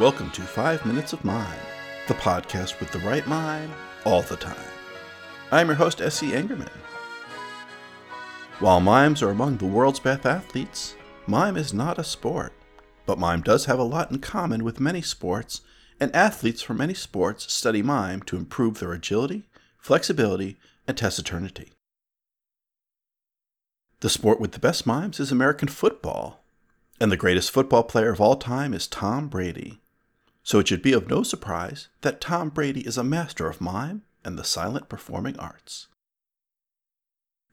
Welcome to 5 Minutes of Mime, the podcast with the right mime all the time. I'm your host, S.E. Engerman. While mimes are among the world's best athletes, mime is not a sport. But mime does have a lot in common with many sports, and athletes from many sports study mime to improve their agility, flexibility, and taciturnity. The sport with the best mimes is American football, and the greatest football player of all time is Tom Brady. So it should be of no surprise that Tom Brady is a master of mime and the silent performing arts.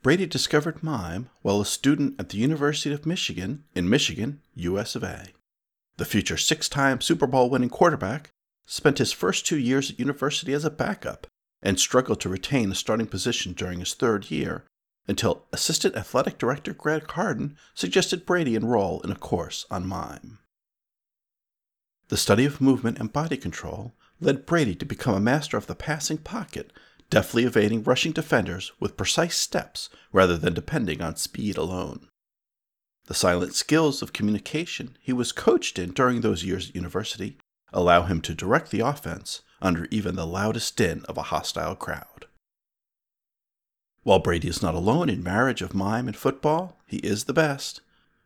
Brady discovered mime while a student at the University of Michigan in Michigan, US of A. The future six time Super Bowl winning quarterback spent his first two years at university as a backup and struggled to retain the starting position during his third year until Assistant Athletic Director Greg Harden suggested Brady enroll in a course on mime. The study of movement and body control led Brady to become a master of the passing pocket, deftly evading rushing defenders with precise steps rather than depending on speed alone. The silent skills of communication he was coached in during those years at university allow him to direct the offense under even the loudest din of a hostile crowd. While Brady is not alone in marriage of mime and football, he is the best.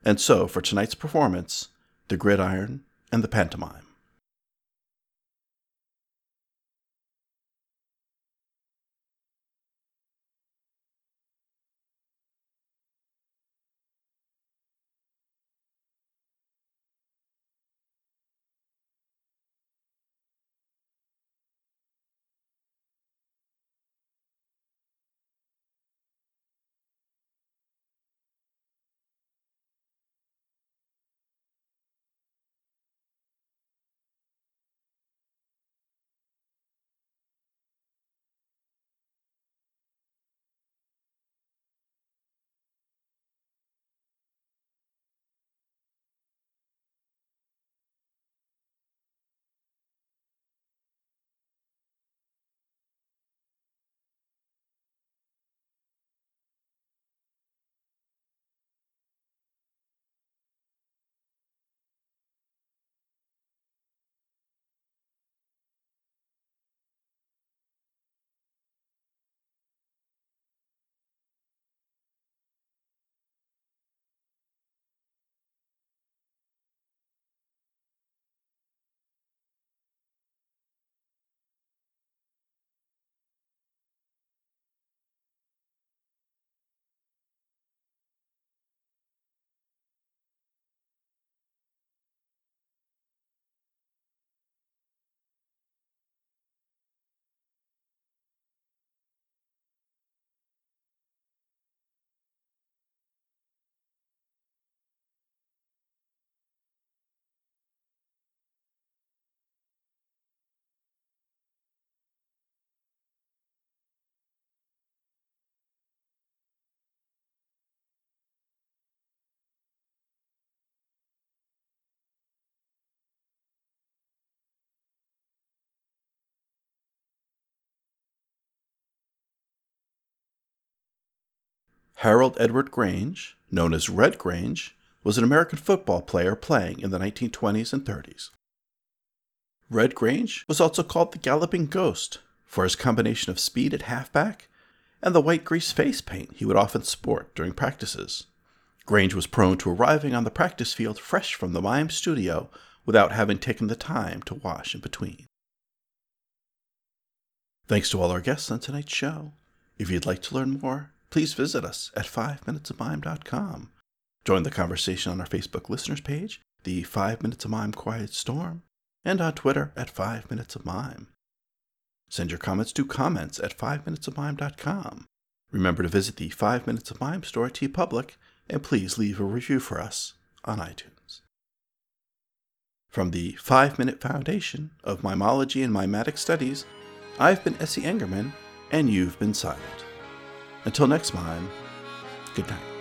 And so, for tonight's performance, the gridiron and the pantomime. Harold Edward Grange, known as Red Grange, was an American football player playing in the 1920s and 30s. Red Grange was also called the Galloping Ghost for his combination of speed at halfback and the white grease face paint he would often sport during practices. Grange was prone to arriving on the practice field fresh from the mime studio without having taken the time to wash in between. Thanks to all our guests on tonight's show. If you'd like to learn more, please visit us at 5minutesofmime.com. Join the conversation on our Facebook listeners page, the 5 Minutes of Mime Quiet Storm, and on Twitter at 5 Minutes of Mime. Send your comments to comments at 5minutesofmime.com. Remember to visit the 5 Minutes of Mime store at TeePublic, and please leave a review for us on iTunes. From the 5 Minute Foundation of Mimology and Mimetic Studies, I've been S.E. Engerman, and you've been silent. Until next time, good night.